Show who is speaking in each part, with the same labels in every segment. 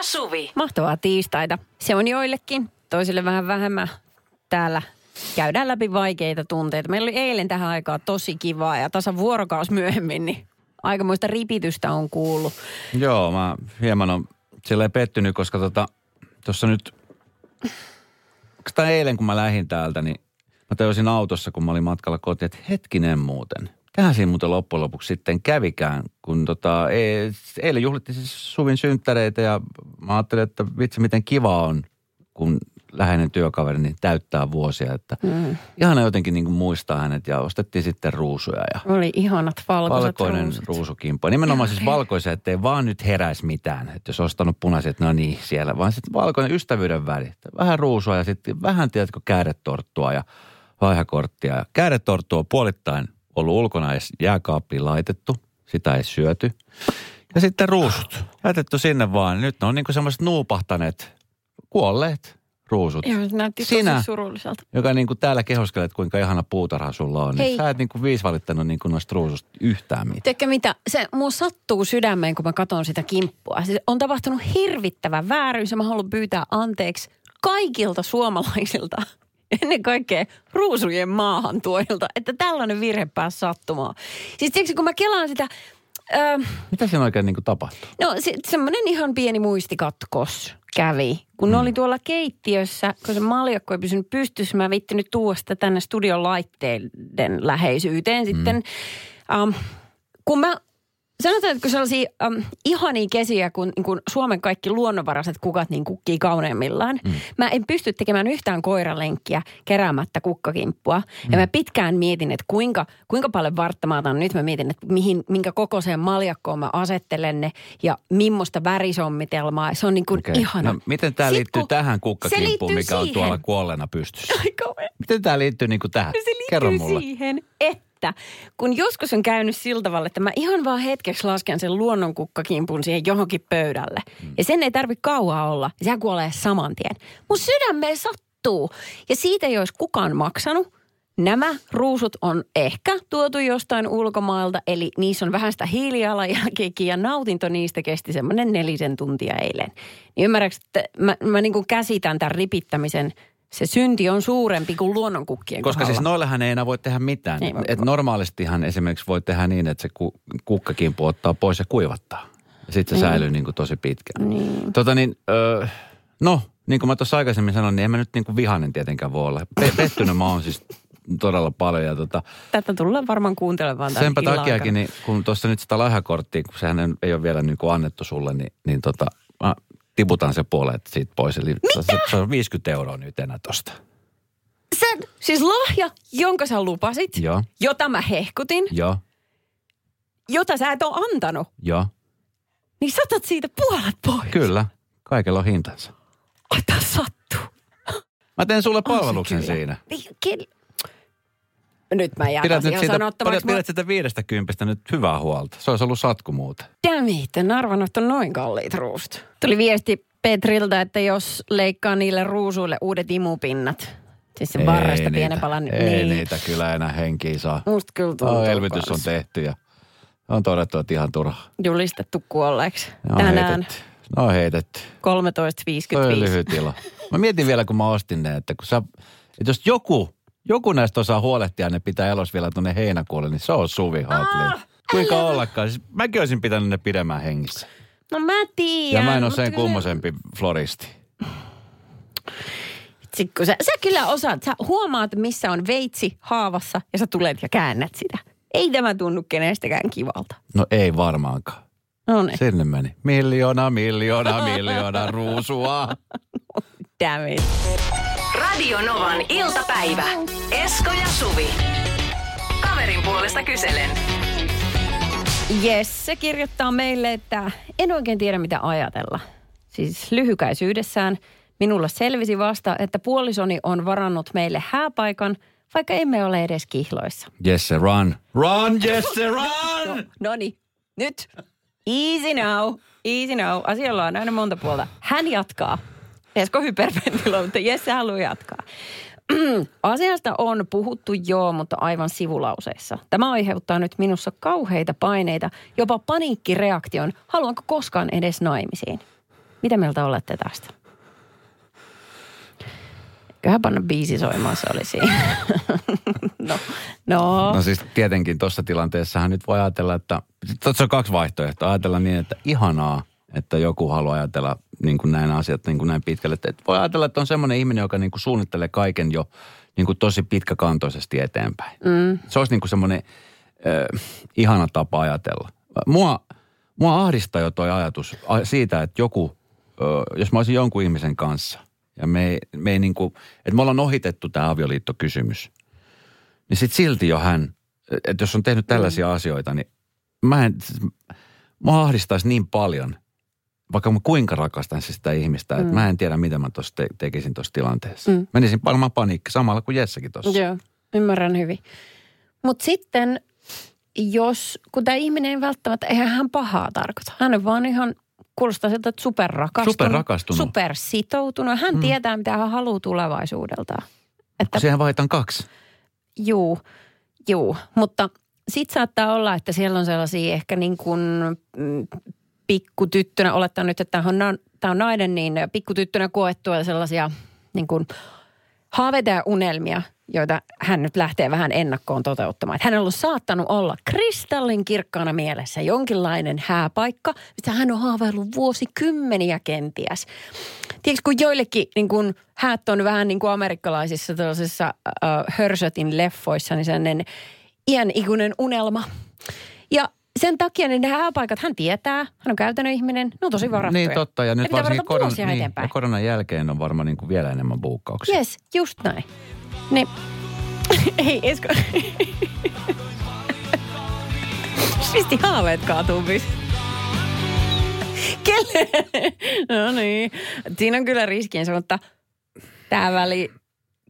Speaker 1: ja Suvi.
Speaker 2: Mahtavaa tiistaita. Se on joillekin, toisille vähän vähemmän. Täällä käydään läpi vaikeita tunteita. Meillä oli eilen tähän aikaan tosi kivaa ja tasan vuorokaus myöhemmin, niin aikamoista ripitystä on kuullut.
Speaker 3: Joo, mä hieman on silleen pettynyt, koska tota, tuossa nyt, tai eilen kun mä lähdin täältä, niin mä tajusin autossa, kun mä olin matkalla kotiin, että hetkinen muuten. Tähän siinä muuten loppujen lopuksi sitten kävikään, kun tota, e- eilen juhlittiin siis Suvin synttäreitä ja mä ajattelin, että vitsi miten kiva on, kun läheinen työkaveri niin täyttää vuosia. Että mm. ihana jotenkin niin muistaa hänet ja ostettiin sitten ruusuja ja
Speaker 2: Oli ihanat valkoiset
Speaker 3: valkoinen
Speaker 2: ruusut.
Speaker 3: ruusukimpo. Nimenomaan siis valkoisen, ettei vaan nyt heräisi mitään. Että jos ostanut punaiset, no niin, siellä. Vaan sitten valkoinen ystävyyden väri. Vähän ruusua ja sitten vähän, tiedätkö, kääretorttua ja vaihakorttia. Ja kääretorttu on puolittain ollut ulkona edes jääkaappiin laitettu. Sitä ei syöty. Ja sitten ruusut. Laitettu sinne vaan. Nyt ne on niin kuin semmoiset nuupahtaneet, kuolleet ruusut.
Speaker 2: Joo, se näytti
Speaker 3: Sinä.
Speaker 2: tosi surulliselta.
Speaker 3: Joka niin kuin täällä kehoskelet, kuinka ihana puutarha sulla on.
Speaker 2: Hei.
Speaker 3: Niin sä et niin kuin viisi valittanut niin kuin noista ruususta yhtään mitään.
Speaker 2: Tiedätkö mitä? Se mua sattuu sydämeen, kun mä katson sitä kimppua. Siis on tapahtunut hirvittävä vääryys ja mä haluan pyytää anteeksi kaikilta suomalaisilta. Ennen kaikkea ruusujen maahantuojilta, että tällainen virhe pääsi sattumaan. Siis tiedätkö, kun mä kelaan sitä... Öö,
Speaker 3: Mitä siinä oikein niin kuin tapahtuu?
Speaker 2: No se, semmoinen ihan pieni muistikatkos kävi. Kun mm. ne oli tuolla keittiössä, kun se maljakko ei pysynyt pystyssä, mä vittinyt tuoda sitä tänne studion laitteiden läheisyyteen sitten. Um, kun mä Sanotaan, että kun sellaisia um, ihania kesiä, kun, niin kun Suomen kaikki luonnonvaraiset kukat niin kukkii kauneimmillaan. Mm. Mä en pysty tekemään yhtään koiralenkkiä keräämättä kukkakimppua. Mm. Ja mä pitkään mietin, että kuinka, kuinka paljon vartta mä otan. Nyt mä mietin, että mihin, minkä kokoiseen maljakkoon mä asettelen ne ja millaista värisommitelmaa. Se on niin kuin
Speaker 3: Okei.
Speaker 2: ihana.
Speaker 3: No, miten tämä liittyy
Speaker 2: kun-
Speaker 3: tähän
Speaker 2: liittyy
Speaker 3: mikä on
Speaker 2: siihen.
Speaker 3: tuolla kuolleena pystyssä?
Speaker 2: Ai kauhean.
Speaker 3: Miten tämä liittyy niin kuin tähän?
Speaker 2: No se
Speaker 3: Kerro
Speaker 2: liittyy
Speaker 3: mulle.
Speaker 2: siihen, että kun joskus on käynyt sillä tavalla, että mä ihan vaan hetkeksi lasken sen luonnonkukkakimpun siihen johonkin pöydälle. Mm. Ja sen ei tarvi kauaa olla. Ja sehän kuolee saman tien. Mun sydämeen sattuu. Ja siitä ei olisi kukaan maksanut. Nämä ruusut on ehkä tuotu jostain ulkomailta, eli niissä on vähän sitä hiilijalanjälkeäkin ja nautinto niistä kesti semmoinen nelisen tuntia eilen. Niin ymmärrätkö, että mä, mä niin käsitän tämän ripittämisen, se synti on suurempi kuin luonnonkukkien
Speaker 3: Koska
Speaker 2: kohdalla.
Speaker 3: siis noillehan ei enää voi tehdä mitään.
Speaker 2: Ei.
Speaker 3: Et normaalistihan esimerkiksi voi tehdä niin, että se ku, kukkakimpu ottaa pois ja kuivattaa. Ja sitten se säilyy niin kuin tosi pitkään.
Speaker 2: Niin.
Speaker 3: Tota niin, öö, no, niin kuin mä tuossa aikaisemmin sanoin, niin en mä nyt niin kuin vihainen tietenkään voi olla. Pe- pettynyt mä oon siis todella paljon ja tota,
Speaker 2: Tätä tullaan varmaan kuuntelemaan tämän
Speaker 3: Senpä takiakin, niin kun tuossa nyt sitä lahjakorttia, kun sehän ei ole vielä niin kuin annettu sulle, niin, niin tota, mä tiputan se puolet siitä pois. Eli se, se on 50 euroa nyt enää tosta.
Speaker 2: Sen, siis lahja, jonka sä lupasit,
Speaker 3: Joo,
Speaker 2: jota mä hehkutin,
Speaker 3: joo,
Speaker 2: jota sä et ole antanut,
Speaker 3: joo.
Speaker 2: niin saatat siitä puolet pois.
Speaker 3: Kyllä, kaikella on hintansa.
Speaker 2: Tää sattuu.
Speaker 3: Mä teen sulle
Speaker 2: On se
Speaker 3: palveluksen
Speaker 2: kyllä.
Speaker 3: siinä.
Speaker 2: Niin, kel- Nyt mä jätän
Speaker 3: Pidät nyt
Speaker 2: ihan
Speaker 3: siitä,
Speaker 2: sanottomaksi.
Speaker 3: pidät, pidät sitä viidestä kympistä nyt hyvää huolta. Se olisi ollut satku muuten.
Speaker 2: Damn it, en arvannut, että on noin kalliit ruusut. Tuli viesti Petriltä, että jos leikkaa niille ruusuille uudet imupinnat, siis se varresta pienen palan.
Speaker 3: Ei
Speaker 2: niin.
Speaker 3: niitä kyllä enää henkiä saa.
Speaker 2: Musta kyllä tuntuu
Speaker 3: Oh, elvytys on tehty ja on todettu, että ihan turha.
Speaker 2: Julistettu kuolleeksi.
Speaker 3: Ne on
Speaker 2: Tänään
Speaker 3: heitetty. Ne on heitetty.
Speaker 2: 13.55.
Speaker 3: Toi on lyhyt ilo. Mä mietin vielä, kun mä ostin ne, että kun sä, että jos joku, joku näistä osaa huolehtia ne pitää elos vielä tuonne heinäkuulle, niin se on Suvi Hartley. Kuinka ollakaan? Siis mäkin olisin pitänyt ne pidemmään hengissä.
Speaker 2: No mä tiedän.
Speaker 3: Ja mä en ole sen
Speaker 2: kyllä-
Speaker 3: kummosempi floristi.
Speaker 2: Vitsi, kun sä, sä kyllä osaat, sä huomaat, missä on veitsi haavassa ja sä tulet ja käännät sitä. Ei tämä tunnu kenestäkään kivalta.
Speaker 3: No ei varmaankaan.
Speaker 2: No niin,
Speaker 3: Sinne meni. Miljoona, miljoona, miljoona ruusua.
Speaker 2: damn it.
Speaker 1: Radio Novan iltapäivä. Esko ja Suvi. Kaverin puolesta kyselen.
Speaker 2: Jesse kirjoittaa meille, että en oikein tiedä mitä ajatella. Siis lyhykäisyydessään minulla selvisi vasta, että puolisoni on varannut meille hääpaikan, vaikka emme ole edes kihloissa.
Speaker 3: Jesse, run. Run, Jesse, run!
Speaker 2: No niin, nyt. Easy now, easy now. Asialla on aina monta puolta. Hän jatkaa. Esko hyperventiloi, mutta Jesse haluaa jatkaa. Asiasta on puhuttu joo, mutta aivan sivulauseissa. Tämä aiheuttaa nyt minussa kauheita paineita, jopa paniikkireaktion. Haluanko koskaan edes naimisiin? Mitä mieltä olette tästä? Köhän panna biisi soimaan, se oli siinä. no, no.
Speaker 3: No siis tietenkin tuossa tilanteessahan nyt voi ajatella, että tuossa on kaksi vaihtoehtoa. Ajatella niin, että ihanaa, että joku haluaa ajatella niin kuin näin asiat niin kuin näin pitkälle. Että voi ajatella, että on semmoinen ihminen, joka niin kuin suunnittelee kaiken jo niin kuin tosi pitkäkantoisesti eteenpäin. Mm. Se olisi niin kuin semmoinen äh, ihana tapa ajatella. Mua, mua ahdistaa jo toi ajatus siitä, että joku, äh, jos mä olisin jonkun ihmisen kanssa ja me ei, me ei niin kuin, että me ollaan ohitettu tämä avioliittokysymys, niin sitten silti jo hän, että jos on tehnyt tällaisia mm. asioita, niin mä en, mua ahdistaisi niin paljon, vaikka mä kuinka rakastan sitä ihmistä, että mm. mä en tiedä, mitä mä tuossa te- tekisin tuossa tilanteessa. Mm. Menisin varmaan paniikki samalla kuin Jessakin tuossa.
Speaker 2: Joo, ymmärrän hyvin. Mutta sitten, jos, kun tämä ihminen ei välttämättä, eihän hän pahaa tarkoita. Hän on vaan ihan, kuulostaa siltä, että superrakastunut.
Speaker 3: Superrakastunut.
Speaker 2: Supersitoutunut. Hän mm. tietää, mitä hän haluaa tulevaisuudelta.
Speaker 3: Että, Siihen vaihtan kaksi.
Speaker 2: Juu, juu. Mutta sitten saattaa olla, että siellä on sellaisia ehkä niin kuin mm, pikkutyttönä, olettaa nyt, että tämä on, tämä on nainen, niin pikkutyttönä koettua sellaisia niin kuin haaveita ja unelmia, joita hän nyt lähtee vähän ennakkoon toteuttamaan. Että hänellä on saattanut olla kristallin kirkkaana mielessä jonkinlainen hääpaikka, mitä hän on haaveillut vuosikymmeniä kenties. Tiedätkö, kun joillekin niin kun, häät on vähän niin kuin amerikkalaisissa tällaisissa uh, Hörsötin leffoissa, niin sellainen iän ikuinen unelma. Ja sen takia niin nämä hääpaikat, hän tietää, hän on käytännön ihminen, ne on tosi varattuja.
Speaker 3: Niin totta, ja nyt varsinkin koron, niin, ja koronan jälkeen on varmaan niin kuin vielä enemmän buukkauksia.
Speaker 2: Yes, just näin. Niin, ei Esko. Pisti haaveet kaatuu Kelle? no niin, siinä on kyllä riskiensä, mutta tämä väli,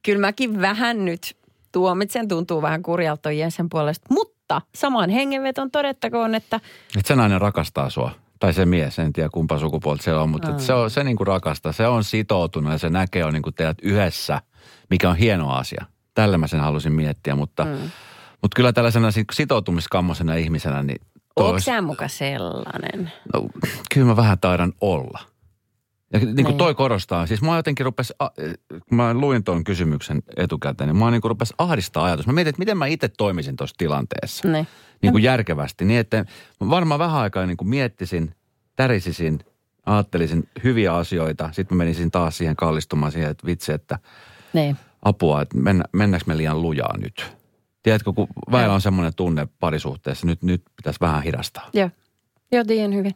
Speaker 2: kyllä mäkin vähän nyt tuomitsen, tuntuu vähän kurjalta Jensen puolesta, mutta mutta samaan hengenveton todettakoon, että...
Speaker 3: Että se nainen rakastaa sua. Tai se mies, en tiedä kumpa sukupuolta se on, mutta se, on, se niinku rakastaa. Se on sitoutunut ja se näkee on niinku teidät yhdessä, mikä on hieno asia. Tällä mä sen halusin miettiä, mutta, mm. mutta kyllä tällaisena sitoutumiskammoisena ihmisenä, niin...
Speaker 2: Onko sä muka sellainen?
Speaker 3: No, kyllä mä vähän taidan olla. Ja niin kuin niin. toi korostaa, siis mä jotenkin rupes, kun mä luin tuon kysymyksen etukäteen, niin mä niin kuin rupes ahdistaa ajatus. Mä mietin, että miten mä itse toimisin tuossa tilanteessa.
Speaker 2: Ne.
Speaker 3: Niin kuin järkevästi. Niin että varmaan vähän aikaa niin kuin miettisin, tärisisin, ajattelisin hyviä asioita. Sitten mä menisin taas siihen kallistumaan siihen, että vitsi, että ne. apua, että mennä, mennäänkö me liian lujaa nyt. Tiedätkö, kun väillä on semmoinen tunne parisuhteessa, nyt, nyt pitäisi vähän hidastaa.
Speaker 2: Joo, joo tiedän hyvin.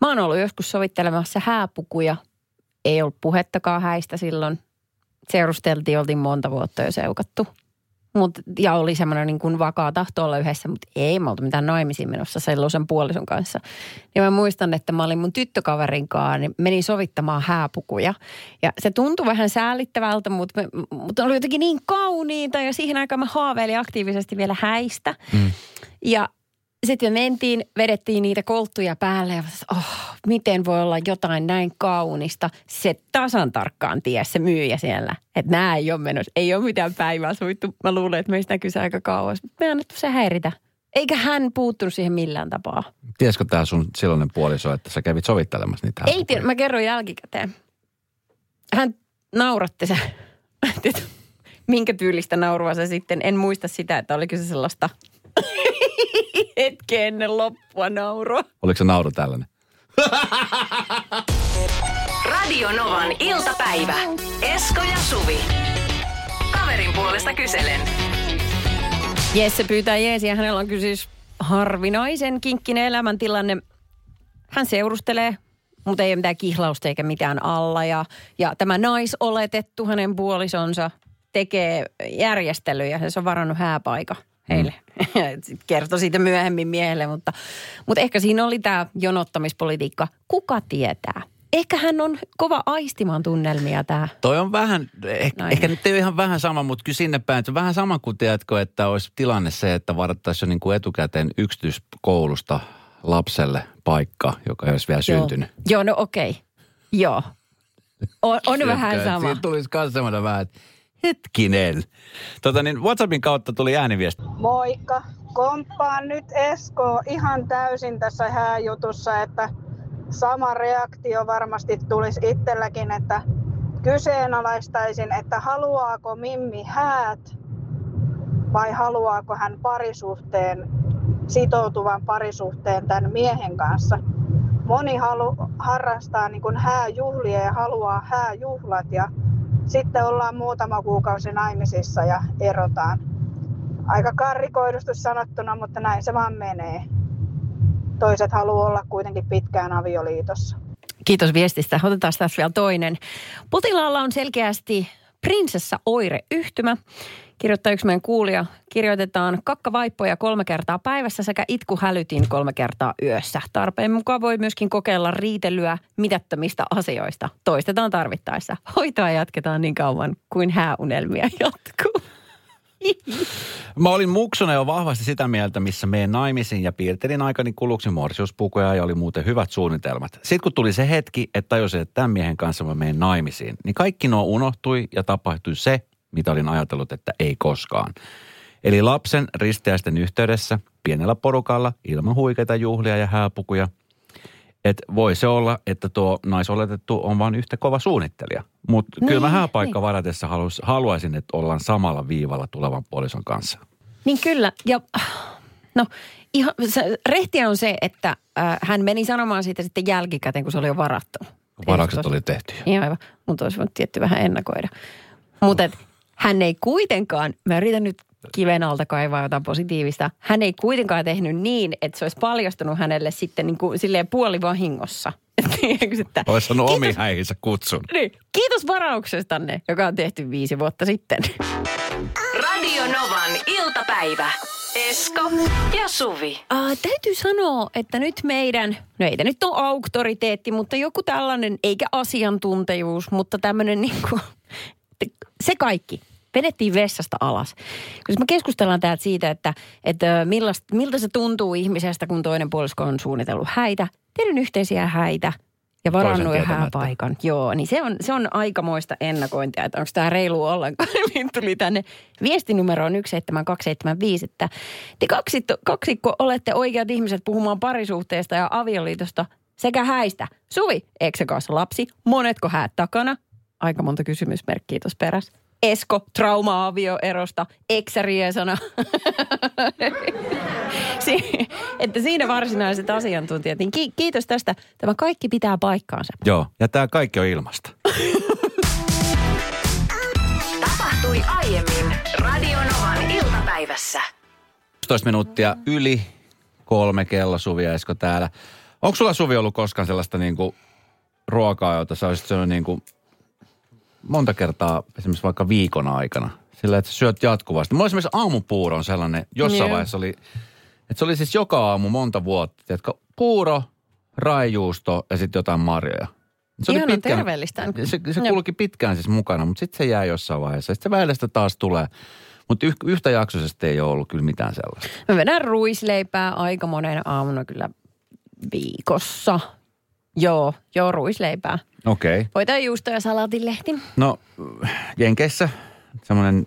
Speaker 2: Mä oon ollut joskus sovittelemassa hääpukuja. Ei ollut puhettakaan häistä silloin. Seurusteltiin, oltiin monta vuotta jo seukattu. Mut, ja oli semmoinen niin kuin vakaa tahto olla yhdessä, mutta ei me oltu mitään naimisiin menossa sellaisen puolison kanssa. Ja mä muistan, että mä olin mun tyttökaverin kanssa, niin menin sovittamaan hääpukuja. Ja se tuntui vähän säällittävältä, mutta, me, mutta oli jotenkin niin kauniita ja siihen aikaan mä haaveilin aktiivisesti vielä häistä. Mm. Ja sitten me mentiin, vedettiin niitä kolttuja päälle ja oh, miten voi olla jotain näin kaunista. Se tasan tarkkaan ties se myyjä siellä, että nämä ei ole menossa, ei ole mitään päivää sovittu. Mä luulen, että meistä näkyy se aika kauas. Me annettu se häiritä. Eikä hän puuttunut siihen millään tapaa.
Speaker 3: Tiesikö tämä sun silloinen puoliso, että sä kävit sovittelemassa niitä?
Speaker 2: Ei tiedä, mä kerron jälkikäteen. Hän nauratti se. Minkä tyylistä naurua se sitten. En muista sitä, että oliko se sellaista hetken ennen loppua naurua.
Speaker 3: Oliko se nauru tällainen?
Speaker 1: Radio Novan iltapäivä. Esko ja Suvi. Kaverin puolesta kyselen.
Speaker 2: Jesse pyytää Jeesiä. Hänellä on siis harvinaisen kinkkinen elämäntilanne. Hän seurustelee, mutta ei ole mitään kihlausta eikä mitään alla. Ja, ja tämä naisoletettu hänen puolisonsa tekee järjestelyjä. Se on varannut hääpaika heille. Mm. Kertoi siitä myöhemmin miehelle, mutta, mutta ehkä siinä oli tämä jonottamispolitiikka. Kuka tietää? Ehkä hän on kova aistimaan tunnelmia tämä.
Speaker 3: Toi on vähän, ehkä, ehkä nyt ei ole ihan vähän sama, mutta kyllä sinne päin. Se vähän sama kuin tiedätkö, että olisi tilanne se, että varattaisiin jo niin kuin etukäteen yksityiskoulusta lapselle paikka, joka ei olisi vielä Joo. syntynyt.
Speaker 2: Joo, no okei. Okay. Joo. On, on vähän sama.
Speaker 3: Siitä tulisi myös semmoinen vähän, että Hetkinen. Tota niin, WhatsAppin kautta tuli ääniviesti.
Speaker 4: Moikka. Komppaan nyt Esko ihan täysin tässä hääjutussa, että sama reaktio varmasti tulisi itselläkin, että kyseenalaistaisin, että haluaako Mimmi häät vai haluaako hän parisuhteen, sitoutuvan parisuhteen tämän miehen kanssa. Moni halu, harrastaa niin kuin hääjuhlia ja haluaa hääjuhlat ja sitten ollaan muutama kuukausi naimisissa ja erotaan. Aika karrikoidusti sanottuna, mutta näin se vaan menee. Toiset haluaa olla kuitenkin pitkään avioliitossa.
Speaker 2: Kiitos viestistä. Otetaan tässä vielä toinen. Potilaalla on selkeästi prinsessa oire yhtymä. Kirjoittaa yksi meidän kuulija. Kirjoitetaan kakkavaippoja kolme kertaa päivässä sekä itkuhälytin kolme kertaa yössä. Tarpeen mukaan voi myöskin kokeilla riitelyä mitättömistä asioista. Toistetaan tarvittaessa. Hoitoa jatketaan niin kauan kuin hääunelmia jatkuu.
Speaker 3: Mä olin muksuna jo vahvasti sitä mieltä, missä meidän naimisiin ja piirtelin aikani kuluksi morsiuspukuja ja oli muuten hyvät suunnitelmat. Sitten kun tuli se hetki, että tajusin, että tämän miehen kanssa mä menen naimisiin, niin kaikki nuo unohtui ja tapahtui se, mitä olin ajatellut, että ei koskaan. Eli lapsen risteäisten yhteydessä, pienellä porukalla, ilman huikeita juhlia ja hääpukuja – että voi se olla, että tuo naisoletettu on vain yhtä kova suunnittelija. Mutta niin, kyllä mä hääpaikka niin. varatessa haluais, haluaisin, että ollaan samalla viivalla tulevan puolison kanssa.
Speaker 2: Niin kyllä. Ja no ihan, se, rehtiä on se, että äh, hän meni sanomaan siitä sitten jälkikäteen, kun se oli jo varattu.
Speaker 3: Varaukset oli tehty.
Speaker 2: Ihan aivan. Mutta olisi voinut tietty vähän ennakoida. Mutta hän ei kuitenkaan, mä yritän nyt kiven alta kaivaa jotain positiivista. Hän ei kuitenkaan tehnyt niin, että se olisi paljastunut hänelle sitten niin kuin silleen puolivahingossa.
Speaker 3: Olisi sanonut omi häihinsä kutsun.
Speaker 2: Niin, kiitos varauksestanne, joka on tehty viisi vuotta sitten.
Speaker 1: Radio Novan iltapäivä. Esko ja Suvi.
Speaker 2: Uh, täytyy sanoa, että nyt meidän, no ei nyt ole auktoriteetti, mutta joku tällainen, eikä asiantuntijuus, mutta tämmöinen niin kuin, se kaikki vedettiin vessasta alas. Koska me keskustellaan täältä siitä, että, että millaista, miltä se tuntuu ihmisestä, kun toinen puolisko on suunnitellut häitä, tehnyt yhteisiä häitä ja varannut hääpaikan. Joo, niin se on, se on aikamoista ennakointia, että onko tämä reilu ollenkaan. Niin tuli tänne viestinumeroon 17275, että te kaksikko, kaksikko olette oikeat ihmiset puhumaan parisuhteesta ja avioliitosta sekä häistä. Suvi, eikö se kanssa lapsi? Monetko häät takana? Aika monta kysymysmerkkiä tuossa perässä. Esko trauma-avioerosta, eksäriesana. si- että siinä varsinaiset asiantuntijat. Niin ki- kiitos tästä. Tämä kaikki pitää paikkaansa.
Speaker 3: Joo, ja tämä kaikki on ilmasta.
Speaker 1: Tapahtui aiemmin Radionovan iltapäivässä.
Speaker 3: 11 minuuttia yli kolme kello Suvi ja Esko täällä. Onko sulla Suvi ollut koskaan sellaista niinku ruokaa, jota sä olisit niin kuin monta kertaa esimerkiksi vaikka viikon aikana. Sillä, että syöt jatkuvasti. Mulla esimerkiksi aamupuuro on sellainen, jossain yeah. vaiheessa oli, että se oli siis joka aamu monta vuotta. Tiedätkö, puuro, raijuusto ja sitten jotain marjoja.
Speaker 2: Se Ihan oli pitkään, terveellistä.
Speaker 3: Se, se kulki pitkään siis mukana, mutta sitten se jää jossain vaiheessa. Sitten se välistä taas tulee. Mutta yh, yhtä jaksoisesti ei ole ollut kyllä mitään sellaista.
Speaker 2: Mä vedän ruisleipää aika monen aamuna kyllä viikossa. Joo, joo, ruisleipää.
Speaker 3: Okei. Okay.
Speaker 2: Voita juusto ja salatinlehti.
Speaker 3: No, Jenkeissä semmoinen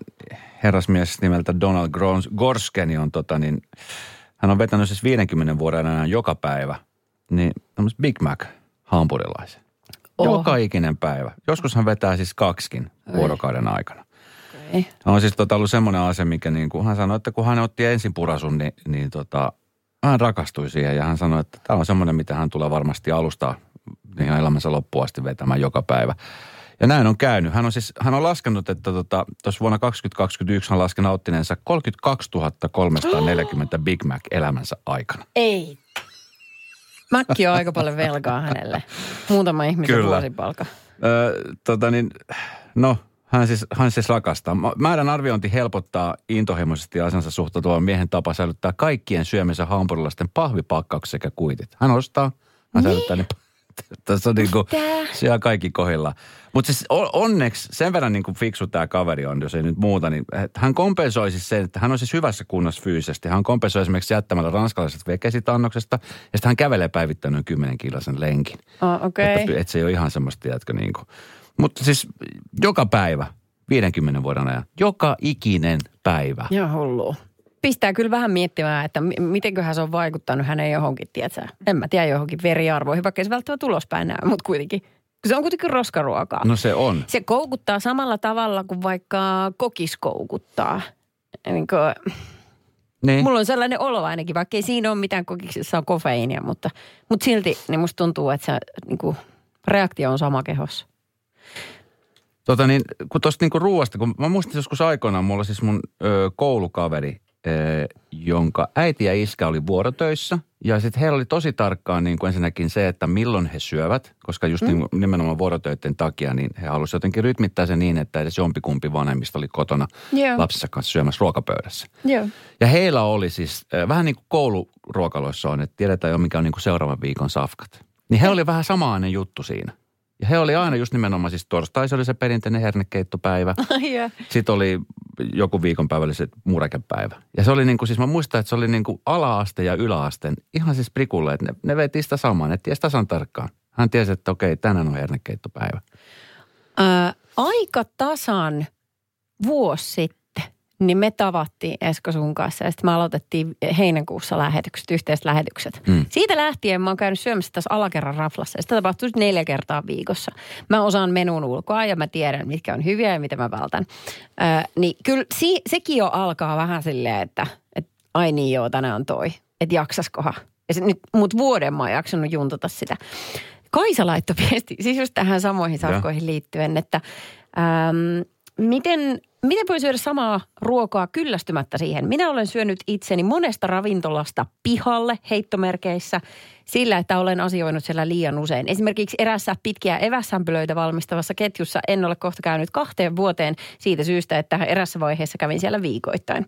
Speaker 3: herrasmies nimeltä Donald Gorskeni on tota niin, hän on vetänyt siis 50 vuoden ajan joka päivä, niin Big Mac hampurilaisen. Oh. Joka ikinen päivä. Joskus hän vetää siis kaksikin Oi. vuorokauden aikana. Okay. On siis tota ollut semmoinen asia, mikä niin kuin hän sanoi, että kun hän otti ensin purasun, niin, niin tota, hän rakastui siihen ja hän sanoi, että tämä on semmoinen, mitä hän tulee varmasti alusta niin elämänsä loppuun asti vetämään joka päivä. Ja näin on käynyt. Hän on siis, hän on laskenut, että tuossa tota, vuonna 2021 hän laski nauttineensa 32 340 Big Mac elämänsä aikana.
Speaker 2: Ei. Mäkki on aika paljon velkaa hänelle. Muutama ihmisen Kyllä. vuosipalka.
Speaker 3: Öö, tota niin, no, hän siis, hän siis rakastaa. Määrän arviointi helpottaa intohimoisesti asiansa suhtautuvan miehen tapa säilyttää kaikkien syömisen hampurilaisten pahvipakkaukset sekä kuitit. Hän ostaa, hän niin? säilyttää ne tässä on niinku, siellä kaikki kohilla. Mutta siis onneksi sen verran niinku fiksu tämä kaveri on, jos ei nyt muuta, niin hän kompensoi siis sen, että hän on siis hyvässä kunnossa fyysisesti. Hän kompensoi esimerkiksi jättämällä ranskalaiset vekesitannoksesta ja sitten hän kävelee päivittäin 10 kilosen lenkin.
Speaker 2: Oh, okay.
Speaker 3: että, että se ei ole ihan semmoista, tiedätkö, niinku. Mutta siis joka päivä, 50 vuoden ajan, joka ikinen päivä.
Speaker 2: Ja hullu. pistää kyllä vähän miettimään, että mitenköhän se on vaikuttanut hänen johonkin, tiedätkö? En mä tiedä, johonkin veriarvoihin, vaikka ei se välttämättä ulospäin näy, mutta kuitenkin. Se on kuitenkin roskaruokaa.
Speaker 3: No se on.
Speaker 2: Se koukuttaa samalla tavalla kuin vaikka kokis koukuttaa. Niin kuin,
Speaker 3: Niin.
Speaker 2: mulla on sellainen olo ainakin, vaikka ei siinä ole mitään kokiksessa on kofeiinia, mutta, mutta silti niin musta tuntuu, että se niin kuin, reaktio on sama kehossa.
Speaker 3: Tota niin, kun tuosta niinku ruoasta, kun mä muistin joskus aikoinaan, mulla siis mun ö, koulukaveri, ö, jonka äiti ja iskä oli vuorotöissä. Ja sitten heillä oli tosi tarkkaan niin kuin ensinnäkin se, että milloin he syövät, koska just mm. niin, nimenomaan vuorotöiden takia, niin he halusivat jotenkin rytmittää sen niin, että edes jompikumpi vanhemmista oli kotona
Speaker 2: Joo.
Speaker 3: lapsensa kanssa syömässä ruokapöydässä.
Speaker 2: Joo.
Speaker 3: Ja heillä oli siis, äh, vähän niin kuin kouluruokaloissa on, että tiedetään jo mikä on niin kuin seuraavan viikon safkat. Niin he oli vähän samainen juttu siinä. Ja he oli aina just nimenomaan, siis torstai se oli se perinteinen hernekeittopäivä.
Speaker 2: Joo.
Speaker 3: Sitten oli joku viikonpäivä oli se murekepäivä. Ja se oli niin kuin, siis mä muistan, että se oli niin kuin ala-aste ja yläasteen ihan siis prikulle, että ne, ne veti sitä samaa, ne tiesi tasan tarkkaan. Hän tiesi, että okei, tänään on hernekeittopäivä.
Speaker 2: Ää, aika tasan vuosi sitten, niin me tavattiin Esko sun kanssa ja sitten me aloitettiin heinäkuussa lähetykset, yhteiset lähetykset.
Speaker 3: Mm.
Speaker 2: Siitä lähtien mä oon käynyt syömässä tässä alakerran raflassa ja sitä tapahtuu neljä kertaa viikossa. Mä osaan menun ulkoa ja mä tiedän, mitkä on hyviä ja mitä mä vältän. Ää, niin kyllä si- sekin jo alkaa vähän silleen, että et, ai niin joo, tänään on toi. Että jaksaskohan. Ja se, nyt, mut vuoden mä oon jaksanut juntata sitä. Kaisa laittoi viesti, siis just tähän samoihin
Speaker 3: Joo.
Speaker 2: safkoihin liittyen, että äm, miten, miten voi syödä samaa ruokaa kyllästymättä siihen? Minä olen syönyt itseni monesta ravintolasta pihalle heittomerkeissä sillä, että olen asioinut siellä liian usein. Esimerkiksi erässä pitkiä evässämpylöitä valmistavassa ketjussa en ole kohta käynyt kahteen vuoteen siitä syystä, että erässä vaiheessa kävin siellä viikoittain.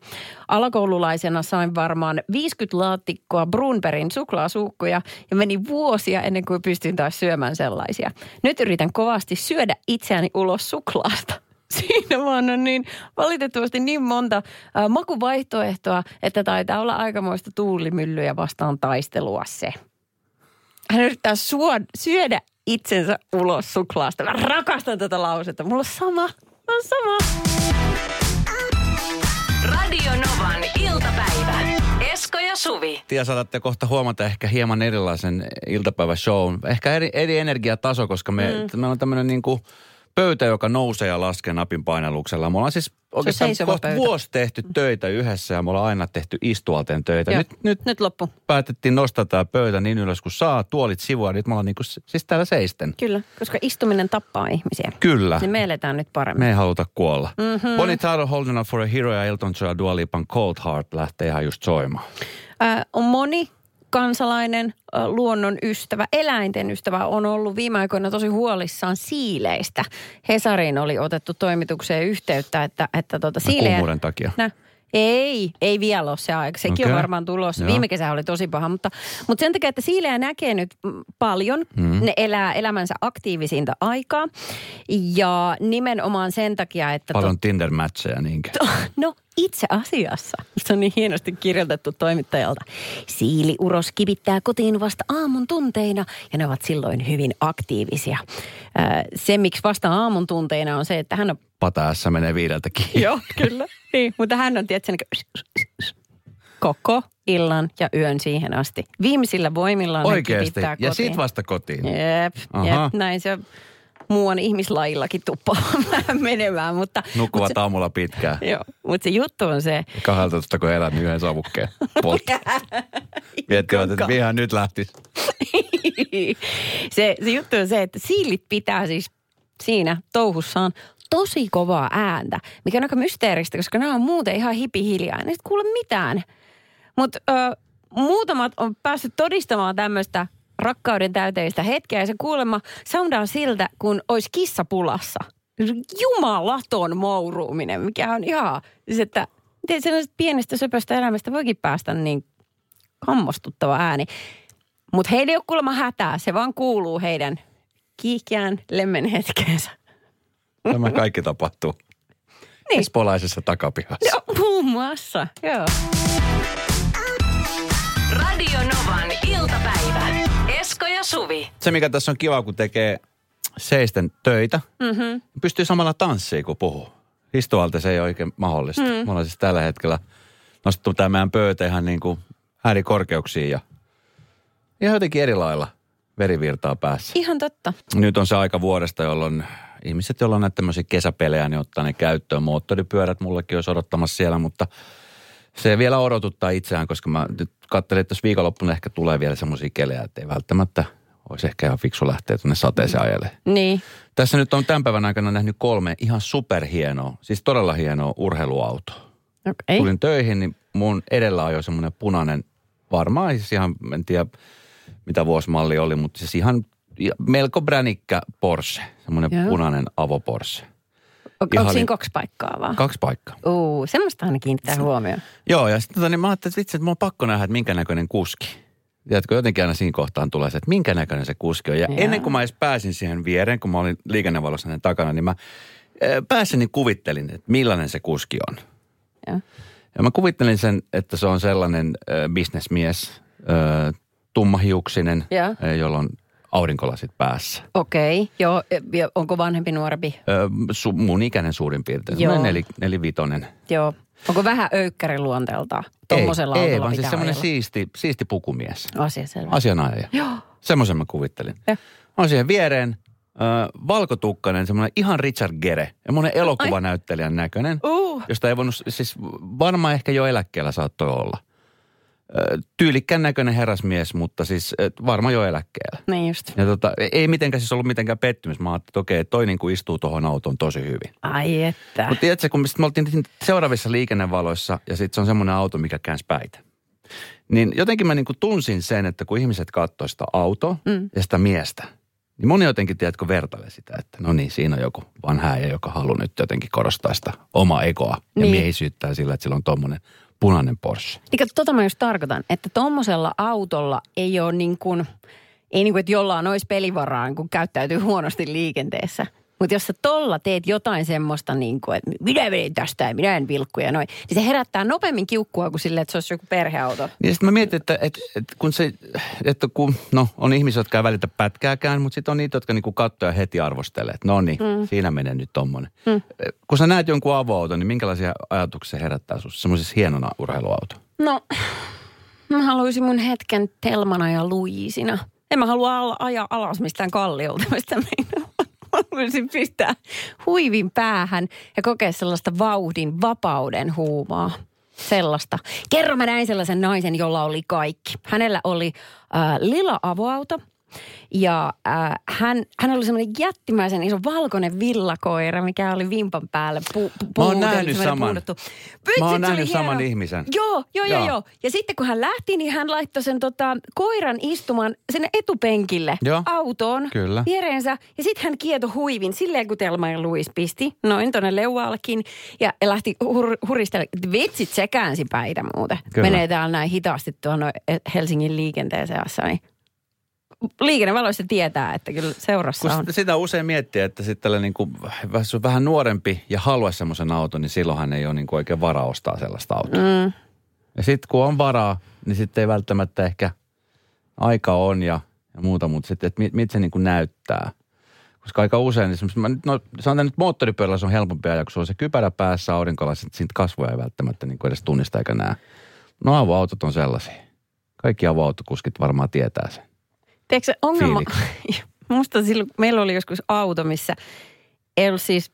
Speaker 2: Alakoululaisena sain varmaan 50 laatikkoa Brunbergin suklaasuukkuja ja meni vuosia ennen kuin pystyin taas syömään sellaisia. Nyt yritän kovasti syödä itseäni ulos suklaasta. Siinä vaan on niin valitettavasti niin monta äh, makuvaihtoehtoa, että taitaa olla aikamoista tuulimyllyjä vastaan taistelua se. Hän yrittää suod, syödä itsensä ulos suklaasta. Mä rakastan tätä lausetta. Mulla on sama. On sama.
Speaker 1: Radio Novan iltapäivä. Esko ja Suvi.
Speaker 3: Ja saatatte kohta huomata ehkä hieman erilaisen iltapäiväshown. Ehkä eri, eri energiataso, koska me, mm. meillä on tämmöinen niin kuin pöytä, joka nousee ja laskee napin painalluksella. Me ollaan siis oikeastaan kohta
Speaker 2: pöytä.
Speaker 3: vuosi tehty töitä yhdessä ja me ollaan aina tehty istualteen töitä.
Speaker 2: Joo.
Speaker 3: Nyt, nyt
Speaker 2: Nyt loppu.
Speaker 3: päätettiin nostaa tämä pöytä niin ylös kuin saa, tuolit sivua. Nyt me ollaan niin kuin, siis täällä seisten.
Speaker 2: Kyllä, koska istuminen tappaa ihmisiä.
Speaker 3: Kyllä.
Speaker 2: Niin me eletään nyt paremmin.
Speaker 3: Me ei haluta kuolla.
Speaker 2: Mhm.
Speaker 3: Mm-hmm. Bonnie Tyler Holding Up for a Hero ja Elton John ja Dua Lipan Cold Heart lähtee ihan just soimaan.
Speaker 2: Ää, on moni kansalainen, luonnon ystävä, eläinten ystävä on ollut viime aikoina tosi huolissaan siileistä. Hesariin oli otettu toimitukseen yhteyttä, että, että tuota, siilejä...
Speaker 3: kuumuuden takia.
Speaker 2: Nä, ei, ei vielä ole se aika. Sekin
Speaker 3: Okei.
Speaker 2: on varmaan tulossa.
Speaker 3: Joo.
Speaker 2: Viime kesä oli tosi paha, mutta, mutta sen takia, että siilejä näkee nyt paljon. Mm. Ne elää elämänsä aktiivisinta aikaa. Ja nimenomaan sen takia, että...
Speaker 3: Paljon Tinder-matcheja niinkään.
Speaker 2: No itse asiassa. Se on niin hienosti kirjoitettu toimittajalta. Siiliuros kivittää kotiin vasta aamun tunteina ja ne ovat silloin hyvin aktiivisia. Se, miksi vasta aamun tunteina on se, että hän on...
Speaker 3: Pataessa menee viideltä kiinni.
Speaker 2: Joo, kyllä. niin, mutta hän on tietysti koko illan ja yön siihen asti. Viimeisillä voimillaan
Speaker 3: Oikeasti.
Speaker 2: kivittää
Speaker 3: Ja sit vasta kotiin.
Speaker 2: Jep, jep, näin se muuan ihmislajillakin tuppaa vähän menemään, mutta...
Speaker 3: Nukkuvat
Speaker 2: mutta
Speaker 3: aamulla pitkään.
Speaker 2: se, joo, mutta se juttu on se,
Speaker 3: 12 kun elät, niin yhden savukkeen polttaa. Miettivät, että ihan nyt lähtisi.
Speaker 2: se, se juttu on se, että siilit pitää siis siinä touhussaan tosi kovaa ääntä, mikä on aika mysteeristä, koska nämä on muuten ihan hipihiljaa. Ne et kuule mitään. Mutta muutamat on päässyt todistamaan tämmöistä rakkauden täyteistä hetkeä ja se kuulemma soundaa siltä, kun olisi kissa pulassa. Jumalaton mouruuminen, mikä on ihan, siis että miten sellaisesta pienestä söpöstä elämästä voikin päästä niin kammostuttava ääni. Mutta heillä ei ole kuulemma hätää, se vaan kuuluu heidän kiihkeään lemmen hetkeensä.
Speaker 3: Tämä kaikki tapahtuu.
Speaker 2: Niin.
Speaker 3: Espolaisessa takapihassa.
Speaker 2: Joo, muun muassa, joo.
Speaker 1: Radio iltapäivä. Esko ja Suvi.
Speaker 3: Se, mikä tässä on kiva, kun tekee seisten töitä,
Speaker 2: Mm-hmm.
Speaker 3: pystyy samalla tanssiin, kun puhuu. Istualta se ei ole oikein mahdollista. Mm. Mulla on siis tällä hetkellä nostettu tämä meidän pöytä ihan niin kuin äärikorkeuksiin ja ihan jotenkin eri lailla verivirtaa päässä.
Speaker 2: Ihan totta.
Speaker 3: Nyt on se aika vuodesta, jolloin ihmiset, joilla on näitä tämmöisiä kesäpelejä, niin ottaa ne käyttöön. Moottoripyörät mullekin olisi odottamassa siellä, mutta se vielä odotuttaa itseään, koska mä nyt katselin, että jos viikonloppuna ehkä tulee vielä semmoisia kelejä, että ei välttämättä olisi ehkä ihan fiksu lähteä tuonne sateeseen ajelemaan.
Speaker 2: Niin.
Speaker 3: Tässä nyt on tämän päivän aikana nähnyt kolme ihan superhienoa, siis todella hienoa urheiluautoa.
Speaker 2: Okay.
Speaker 3: Tulin töihin, niin mun edellä jo semmoinen punainen, varmaan siis ihan, en tiedä mitä vuosimalli oli, mutta siis ihan melko bränikkä Porsche, semmoinen
Speaker 2: Joo.
Speaker 3: punainen avo Porsche.
Speaker 2: Onko siinä kaksi paikkaa vaan?
Speaker 3: Kaksi paikkaa.
Speaker 2: Uu, semmoista aina kiinnittää huomioon.
Speaker 3: Joo, ja sitten tota, niin mä ajattelin, että vitsi, että mun on pakko nähdä, että minkä näköinen kuski. Tiedätkö, jotenkin aina siinä kohtaan tulee se, että minkä näköinen se kuski on. Ja
Speaker 2: Joo.
Speaker 3: ennen kuin mä edes pääsin siihen viereen, kun mä olin liikennevalossa hänen takana, niin mä eh, päässäni kuvittelin, että millainen se kuski on.
Speaker 2: Joo.
Speaker 3: Ja mä kuvittelin sen, että se on sellainen äh, bisnesmies, äh, tummahiuksinen, äh, jolla on aurinkolasit päässä.
Speaker 2: Okei, okay. joo. ja Onko vanhempi, nuorempi?
Speaker 3: Ö, su, mun ikäinen suurin piirtein.
Speaker 2: Joo.
Speaker 3: Neli, nelivitonen.
Speaker 2: Joo. Onko vähän öykkäri luonteelta? Tuommoisella
Speaker 3: ei, ei, vaan siis semmoinen siisti, siisti pukumies.
Speaker 2: Asia selvä.
Speaker 3: Asianajaja.
Speaker 2: Joo.
Speaker 3: Semmoisen mä kuvittelin.
Speaker 2: Joo.
Speaker 3: On siihen viereen ö, valkotukkainen, semmoinen ihan Richard Gere. Semmoinen elokuvanäyttelijän näköinen,
Speaker 2: Uh.
Speaker 3: josta ei voinut, siis varmaan ehkä jo eläkkeellä saattoi olla. Tyylikkään näköinen herrasmies, mutta siis ö, varmaan jo eläkkeellä.
Speaker 2: Niin just.
Speaker 3: Ja tota, ei mitenkään siis ollut mitenkään pettymys. Mä ajattelin, että okei, toi niin kuin istuu tuohon autoon tosi hyvin.
Speaker 2: Ai että.
Speaker 3: Mutta tiedätkö, kun me, oltiin seuraavissa liikennevaloissa ja sitten se on semmoinen auto, mikä käänsi päitä. Niin jotenkin mä niinku tunsin sen, että kun ihmiset katsoi sitä autoa mm. ja sitä miestä, niin moni jotenkin, tiedätkö, vertailee sitä, että no niin, siinä on joku vanha äijä, joka haluaa nyt jotenkin korostaa sitä omaa egoa ja
Speaker 2: Niin.
Speaker 3: miehisyyttää sillä, että sillä on tommonen punainen Porsche.
Speaker 2: Niin tota mä just tarkoitan, että tuommoisella autolla ei ole niin kuin, ei niin kuin, että jollain olisi pelivaraa, kun käyttäytyy huonosti liikenteessä. Mutta jos sä tolla teet jotain semmoista, niin kuin, että minä menen tästä ja minä en vilkku ja noin, niin se herättää nopeammin kiukkua kuin silleen, että se olisi joku perheauto.
Speaker 3: Niin sitten mä mietin, että, että, että kun se, että kun, no on ihmisiä, jotka ei välitä pätkääkään, mutta sitten on niitä, jotka niinku katsoo ja heti arvostelee, että no niin, mm. siinä menee nyt tommonen. Mm. Kun sä näet jonkun avoauton, niin minkälaisia ajatuksia se herättää sinussa semmoisessa hienona urheiluauto?
Speaker 2: No, mä haluaisin mun hetken Telmana ja Luisina. En mä halua ajaa alas mistään kalliolta, mistä meinaa. Haluaisin pistää huivin päähän ja kokea sellaista vauhdin, vapauden huumaa. Sellaista. Kerro mä näin sellaisen naisen, jolla oli kaikki. Hänellä oli äh, lila avoauto ja äh, hän, hän oli semmoinen jättimäisen iso valkoinen villakoira, mikä oli vimpan päälle pu, pu,
Speaker 3: Mä oon nähnyt saman.
Speaker 2: puudottu.
Speaker 3: Mä oon nähnyt saman
Speaker 2: hieno.
Speaker 3: ihmisen.
Speaker 2: Joo, joo, joo,
Speaker 3: Joo.
Speaker 2: Ja sitten kun hän lähti, niin hän laittoi sen tota, koiran istumaan sinne etupenkille
Speaker 3: Joo.
Speaker 2: autoon
Speaker 3: Kyllä.
Speaker 2: viereensä. Ja sitten hän kieto huivin silleen, kun Telma ja Luis pisti noin tonne leuallekin. Ja, lähti hur, huristelemaan. Vitsit, se käänsi päitä muuten.
Speaker 3: Kyllä.
Speaker 2: Menee täällä näin hitaasti tuonne Helsingin liikenteeseen niin liikennevaloista tietää, että kyllä seurassa
Speaker 3: Kun
Speaker 2: on.
Speaker 3: sitä, sitä usein miettii, että sitten tällä niin kuin, jos on vähän nuorempi ja haluaisi semmoisen auton, niin silloinhan ei ole niin kuin oikein varaa ostaa sellaista autoa.
Speaker 2: Mm.
Speaker 3: Ja sitten kun on varaa, niin sitten ei välttämättä ehkä aika on ja, ja muuta, mutta sitten, että mit, mit se niin kuin näyttää. Koska aika usein, esimerkiksi, mä no, sanotaan nyt moottoripyörällä se on helpompi ajaa, kun se on se kypärä päässä aurinkolla, sitten siitä kasvoja ei välttämättä niin kuin edes tunnista eikä näe. No avoautot on sellaisia. Kaikki avoautokuskit varmaan tietää sen.
Speaker 2: Tiedätkö se ongelma, musta silloin, meillä oli joskus auto, missä ei ollut siis,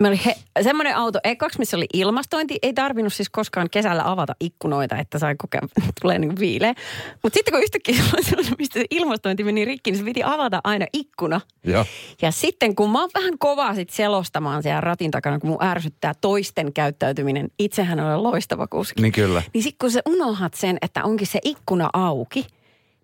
Speaker 2: me oli he, semmoinen auto ekaksi, missä oli ilmastointi. Ei tarvinnut siis koskaan kesällä avata ikkunoita, että sai kokea, tulee niin viileä. Mutta sitten kun yhtäkkiä sellainen, mistä se ilmastointi meni rikki, niin se piti avata aina ikkuna.
Speaker 3: Joo.
Speaker 2: Ja sitten kun mä oon vähän kovaa sit selostamaan siellä ratin takana, kun mun ärsyttää toisten käyttäytyminen, itsehän olen loistava kuski.
Speaker 3: Niin kyllä.
Speaker 2: Niin sitten kun sä unohat sen, että onkin se ikkuna auki,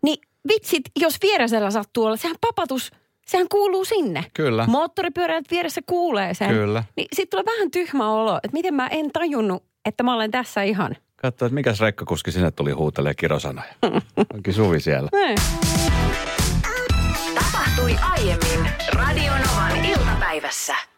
Speaker 2: niin vitsit, jos vieresellä sattuu olla, sehän papatus, sehän kuuluu sinne.
Speaker 3: Kyllä.
Speaker 2: Moottoripyöräilijät vieressä kuulee sen.
Speaker 3: Kyllä.
Speaker 2: Niin sitten tulee vähän tyhmä olo, että miten mä en tajunnut, että mä olen tässä ihan.
Speaker 3: Katso, että mikäs rekkakuski sinne tuli huutelee kirosanoja. Onkin Suvi siellä.
Speaker 2: Näin.
Speaker 1: Tapahtui aiemmin Radionovan iltapäivässä.